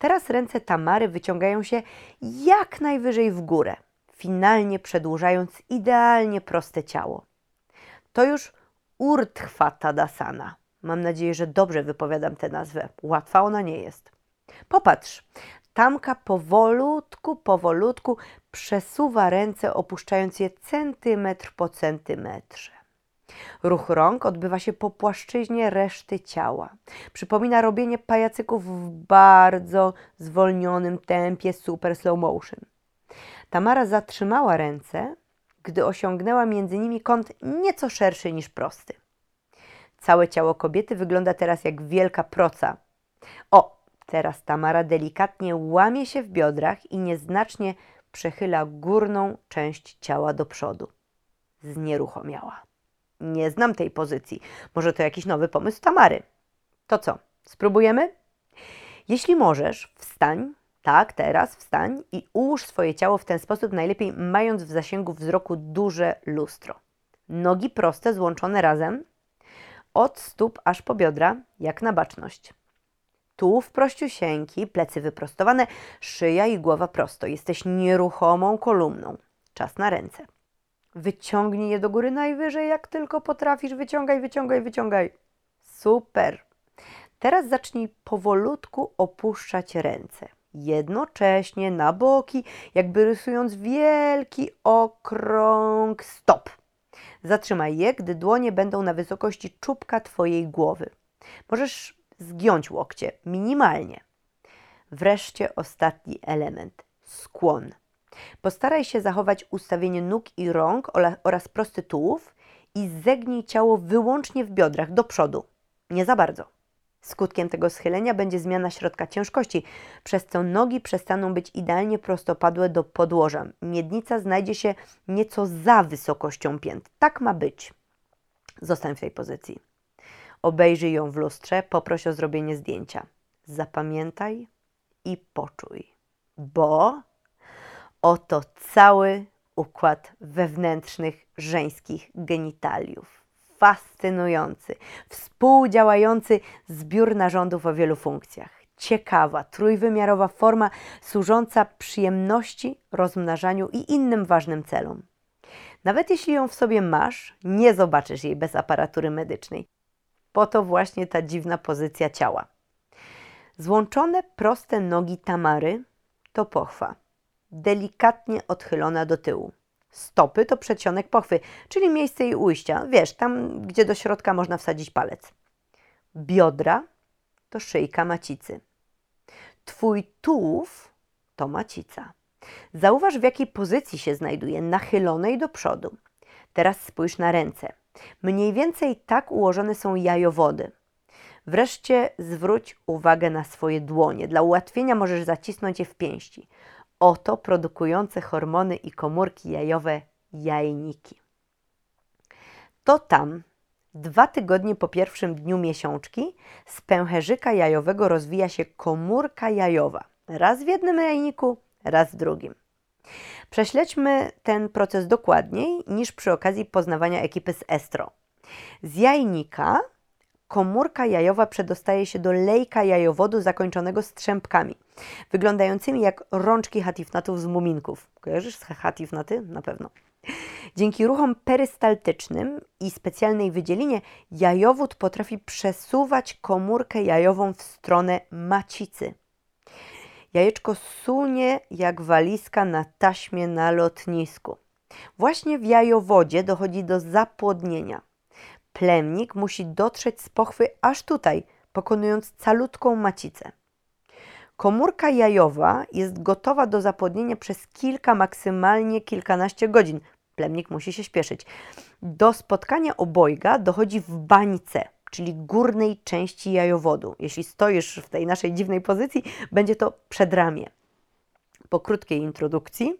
Teraz ręce Tamary wyciągają się jak najwyżej w górę, finalnie przedłużając idealnie proste ciało. To już Urtchwa Tadasana. Mam nadzieję, że dobrze wypowiadam tę nazwę. Łatwa ona nie jest. Popatrz, Tamka powolutku, powolutku przesuwa ręce, opuszczając je centymetr po centymetrze. Ruch rąk odbywa się po płaszczyźnie reszty ciała. Przypomina robienie pajacyków w bardzo zwolnionym tempie super slow motion. Tamara zatrzymała ręce, gdy osiągnęła między nimi kąt nieco szerszy niż prosty. Całe ciało kobiety wygląda teraz jak wielka proca. O, Teraz Tamara delikatnie łamie się w biodrach i nieznacznie przechyla górną część ciała do przodu. Znieruchomiała. Nie znam tej pozycji. Może to jakiś nowy pomysł Tamary. To co? Spróbujemy? Jeśli możesz, wstań, tak, teraz wstań i ułóż swoje ciało w ten sposób, najlepiej mając w zasięgu wzroku duże lustro. Nogi proste, złączone razem, od stóp aż po biodra, jak na baczność. Tułów prościusieńki, plecy wyprostowane, szyja i głowa prosto. Jesteś nieruchomą kolumną. Czas na ręce. Wyciągnij je do góry najwyżej, jak tylko potrafisz. Wyciągaj, wyciągaj, wyciągaj. Super. Teraz zacznij powolutku opuszczać ręce. Jednocześnie na boki, jakby rysując wielki okrąg stop. Zatrzymaj je, gdy dłonie będą na wysokości czubka Twojej głowy. Możesz zgiąć łokcie minimalnie. Wreszcie ostatni element skłon. Postaraj się zachować ustawienie nóg i rąk oraz prosty tułów i zegnij ciało wyłącznie w biodrach do przodu. Nie za bardzo. Skutkiem tego schylenia będzie zmiana środka ciężkości, przez co nogi przestaną być idealnie prostopadłe do podłoża. Miednica znajdzie się nieco za wysokością pięt. Tak ma być. Zostań w tej pozycji. Obejrzyj ją w lustrze, poproś o zrobienie zdjęcia. Zapamiętaj i poczuj, bo oto cały układ wewnętrznych żeńskich genitaliów. Fascynujący, współdziałający zbiór narządów o wielu funkcjach. Ciekawa, trójwymiarowa forma służąca przyjemności, rozmnażaniu i innym ważnym celom. Nawet jeśli ją w sobie masz, nie zobaczysz jej bez aparatury medycznej. Po to właśnie ta dziwna pozycja ciała. Złączone proste nogi Tamary to pochwa, delikatnie odchylona do tyłu. Stopy to przedsionek pochwy, czyli miejsce jej ujścia, wiesz, tam gdzie do środka można wsadzić palec. Biodra to szyjka macicy. Twój tułów to macica. Zauważ, w jakiej pozycji się znajduje, nachylonej do przodu. Teraz spójrz na ręce. Mniej więcej tak ułożone są jajowody. Wreszcie zwróć uwagę na swoje dłonie. Dla ułatwienia możesz zacisnąć je w pięści. Oto produkujące hormony i komórki jajowe jajniki. To tam, dwa tygodnie po pierwszym dniu miesiączki, z pęcherzyka jajowego rozwija się komórka jajowa. Raz w jednym jajniku, raz w drugim. Prześledźmy ten proces dokładniej niż przy okazji poznawania ekipy z estro. Z jajnika komórka jajowa przedostaje się do lejka jajowodu zakończonego strzępkami, wyglądającymi jak rączki hatifnatów z muminków. Kojarzysz z hatifnaty? Na pewno. Dzięki ruchom perystaltycznym i specjalnej wydzielinie jajowód potrafi przesuwać komórkę jajową w stronę macicy. Jajeczko sunie jak walizka na taśmie na lotnisku. Właśnie w jajowodzie dochodzi do zapłodnienia. Plemnik musi dotrzeć z pochwy aż tutaj, pokonując calutką macicę. Komórka jajowa jest gotowa do zapłodnienia przez kilka, maksymalnie kilkanaście godzin. Plemnik musi się śpieszyć. Do spotkania obojga dochodzi w bańce – czyli górnej części jajowodu. Jeśli stoisz w tej naszej dziwnej pozycji, będzie to przedramię. Po krótkiej introdukcji,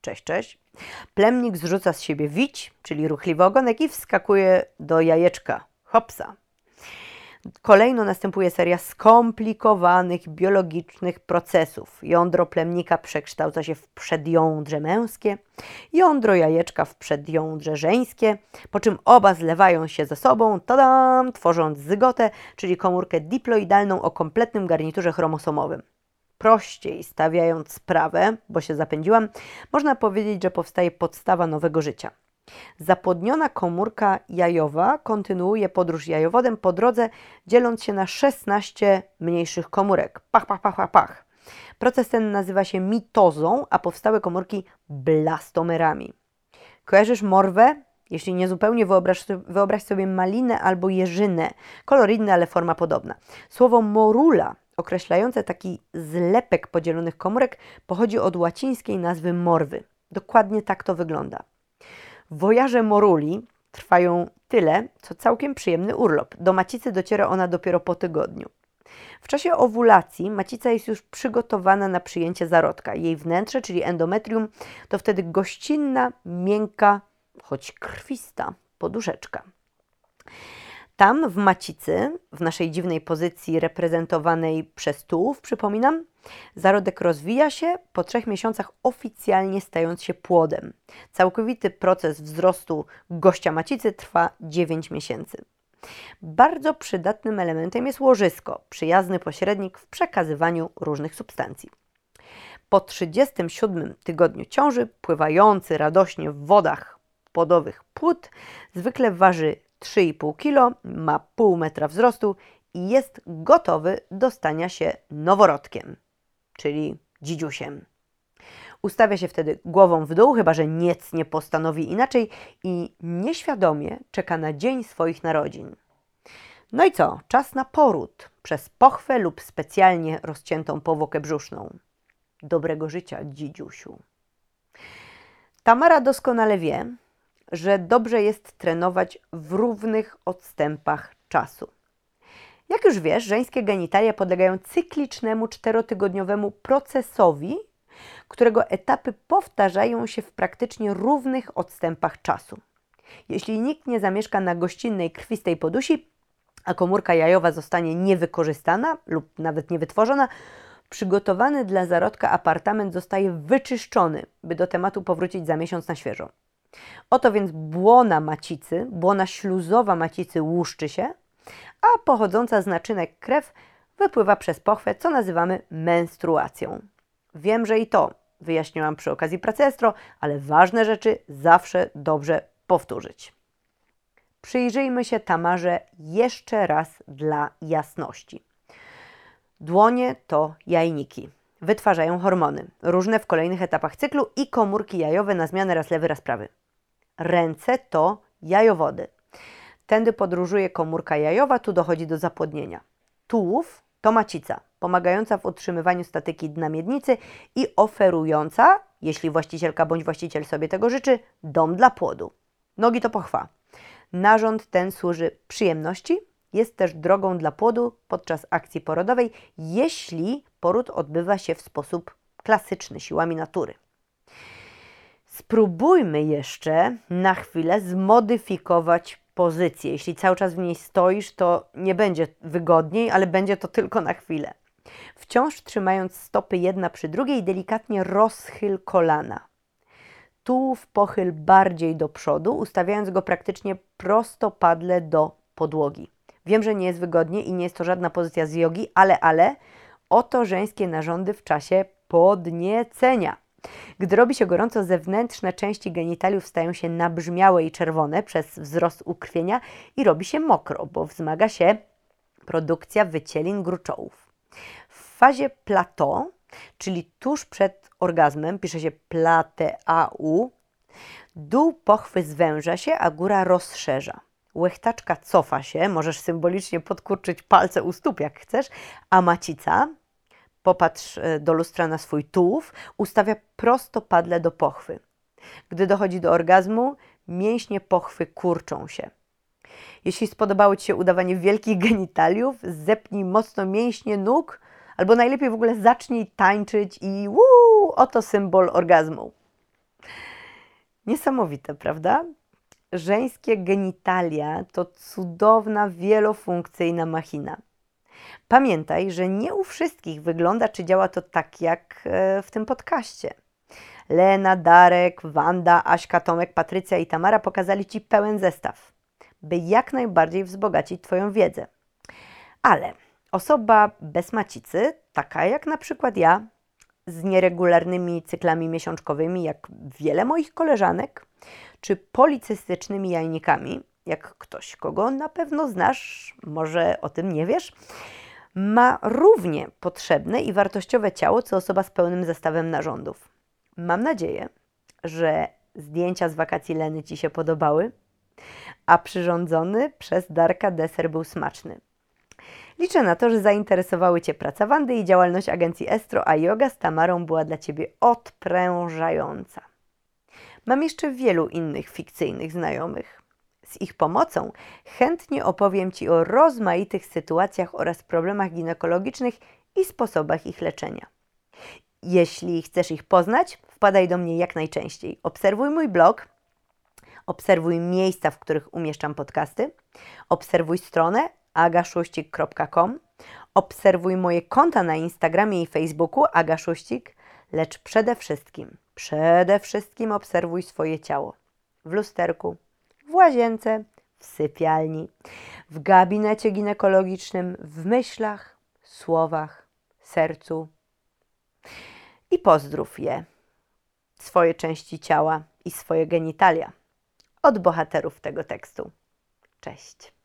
cześć, cześć, plemnik zrzuca z siebie wić, czyli ruchliwy ogonek i wskakuje do jajeczka. Hopsa! Kolejno następuje seria skomplikowanych biologicznych procesów. Jądro plemnika przekształca się w przedjądrze męskie, jądro jajeczka w przedjądrze żeńskie, po czym oba zlewają się ze sobą, tadam, tworząc zygotę, czyli komórkę diploidalną o kompletnym garniturze chromosomowym. Prościej stawiając sprawę, bo się zapędziłam, można powiedzieć, że powstaje podstawa nowego życia. Zapłodniona komórka jajowa kontynuuje podróż jajowodem po drodze, dzieląc się na 16 mniejszych komórek. Pach, pach, pach, pach, pach. Proces ten nazywa się mitozą, a powstałe komórki blastomerami. Kojarzysz morwę? Jeśli nie zupełnie wyobraź, wyobraź sobie malinę albo jeżynę. Kolor inny, ale forma podobna. Słowo morula, określające taki zlepek podzielonych komórek, pochodzi od łacińskiej nazwy morwy. Dokładnie tak to wygląda. Wojaże Moruli trwają tyle, co całkiem przyjemny urlop. Do Macicy dociera ona dopiero po tygodniu. W czasie owulacji macica jest już przygotowana na przyjęcie zarodka. Jej wnętrze, czyli endometrium, to wtedy gościnna, miękka, choć krwista poduszeczka. Tam w macicy, w naszej dziwnej pozycji reprezentowanej przez tułów, przypominam, zarodek rozwija się, po trzech miesiącach oficjalnie stając się płodem. Całkowity proces wzrostu gościa macicy trwa 9 miesięcy. Bardzo przydatnym elementem jest łożysko, przyjazny pośrednik w przekazywaniu różnych substancji. Po 37 tygodniu ciąży, pływający radośnie w wodach płodowych płód, zwykle waży 3,5 kg, ma pół metra wzrostu i jest gotowy do stania się noworodkiem, czyli dzidziusiem. Ustawia się wtedy głową w dół, chyba że nic nie postanowi inaczej i nieświadomie czeka na dzień swoich narodzin. No i co? Czas na poród przez pochwę lub specjalnie rozciętą powłokę brzuszną. Dobrego życia, dzidziusiu. Tamara doskonale wie, że dobrze jest trenować w równych odstępach czasu. Jak już wiesz, żeńskie genitalia podlegają cyklicznemu czterotygodniowemu procesowi, którego etapy powtarzają się w praktycznie równych odstępach czasu. Jeśli nikt nie zamieszka na gościnnej krwistej podusi, a komórka jajowa zostanie niewykorzystana lub nawet niewytworzona, przygotowany dla zarodka apartament zostaje wyczyszczony, by do tematu powrócić za miesiąc na świeżo. Oto więc błona macicy, błona śluzowa macicy łuszczy się, a pochodząca z naczynek krew wypływa przez pochwę, co nazywamy menstruacją. Wiem, że i to wyjaśniłam przy okazji pracy estro, ale ważne rzeczy zawsze dobrze powtórzyć. Przyjrzyjmy się Tamarze jeszcze raz dla jasności. Dłonie to jajniki. Wytwarzają hormony, różne w kolejnych etapach cyklu i komórki jajowe na zmianę raz lewy, raz prawy. Ręce to jajowody. Tędy podróżuje komórka jajowa, tu dochodzi do zapłodnienia. Tułów to macica, pomagająca w utrzymywaniu statyki dna miednicy i oferująca, jeśli właścicielka bądź właściciel sobie tego życzy, dom dla płodu. Nogi to pochwa. Narząd ten służy przyjemności, jest też drogą dla płodu podczas akcji porodowej, jeśli poród odbywa się w sposób klasyczny, siłami natury. Spróbujmy jeszcze na chwilę zmodyfikować pozycję. Jeśli cały czas w niej stoisz, to nie będzie wygodniej, ale będzie to tylko na chwilę. Wciąż trzymając stopy jedna przy drugiej, delikatnie rozchyl kolana. Tułów pochyl bardziej do przodu, ustawiając go praktycznie prostopadle do podłogi. Wiem, że nie jest wygodnie i nie jest to żadna pozycja z jogi, ale, ale oto żeńskie narządy w czasie podniecenia. Gdy robi się gorąco, zewnętrzne części genitaliów stają się nabrzmiałe i czerwone przez wzrost ukrwienia i robi się mokro, bo wzmaga się produkcja wycielin gruczołów. W fazie plateau, czyli tuż przed orgazmem, pisze się plateau, dół pochwy zwęża się, a góra rozszerza. Łechtaczka cofa się, możesz symbolicznie podkurczyć palce u stóp jak chcesz, a macica, popatrz e, do lustra na swój tułów, ustawia prostopadle do pochwy. Gdy dochodzi do orgazmu, mięśnie pochwy kurczą się. Jeśli spodobało Ci się udawanie wielkich genitaliów, zepnij mocno mięśnie nóg, albo najlepiej w ogóle zacznij tańczyć i wuu, oto symbol orgazmu. Niesamowite, prawda? Żeńskie genitalia to cudowna, wielofunkcyjna machina. Pamiętaj, że nie u wszystkich wygląda czy działa to tak jak e, w tym podcaście. Lena, Darek, Wanda, Aśka, Tomek, Patrycja i Tamara pokazali Ci pełen zestaw, by jak najbardziej wzbogacić Twoją wiedzę. Ale osoba bez macicy, taka jak na przykład ja, z nieregularnymi cyklami miesiączkowymi, jak wiele moich koleżanek, czy policystycznymi jajnikami, jak ktoś, kogo na pewno znasz, może o tym nie wiesz, ma równie potrzebne i wartościowe ciało, co osoba z pełnym zestawem narządów. Mam nadzieję, że zdjęcia z wakacji Leny Ci się podobały, a przyrządzony przez Darka deser był smaczny. Liczę na to, że zainteresowały Cię praca Wandy i działalność agencji Estro, a yoga z Tamarą była dla Ciebie odprężająca. Mam jeszcze wielu innych fikcyjnych znajomych. Z ich pomocą chętnie opowiem Ci o rozmaitych sytuacjach oraz problemach ginekologicznych i sposobach ich leczenia. Jeśli chcesz ich poznać, wpadaj do mnie jak najczęściej. Obserwuj mój blog, obserwuj miejsca, w których umieszczam podcasty, obserwuj stronę agaszuścik.com, obserwuj moje konta na Instagramie i Facebooku agaszuścik, lecz przede wszystkim, przede wszystkim obserwuj swoje ciało w lusterku, łazience, w sypialni, w gabinecie ginekologicznym, w myślach, słowach, sercu. I pozdrów je, swoje części ciała i swoje genitalia od bohaterów tego tekstu. Cześć.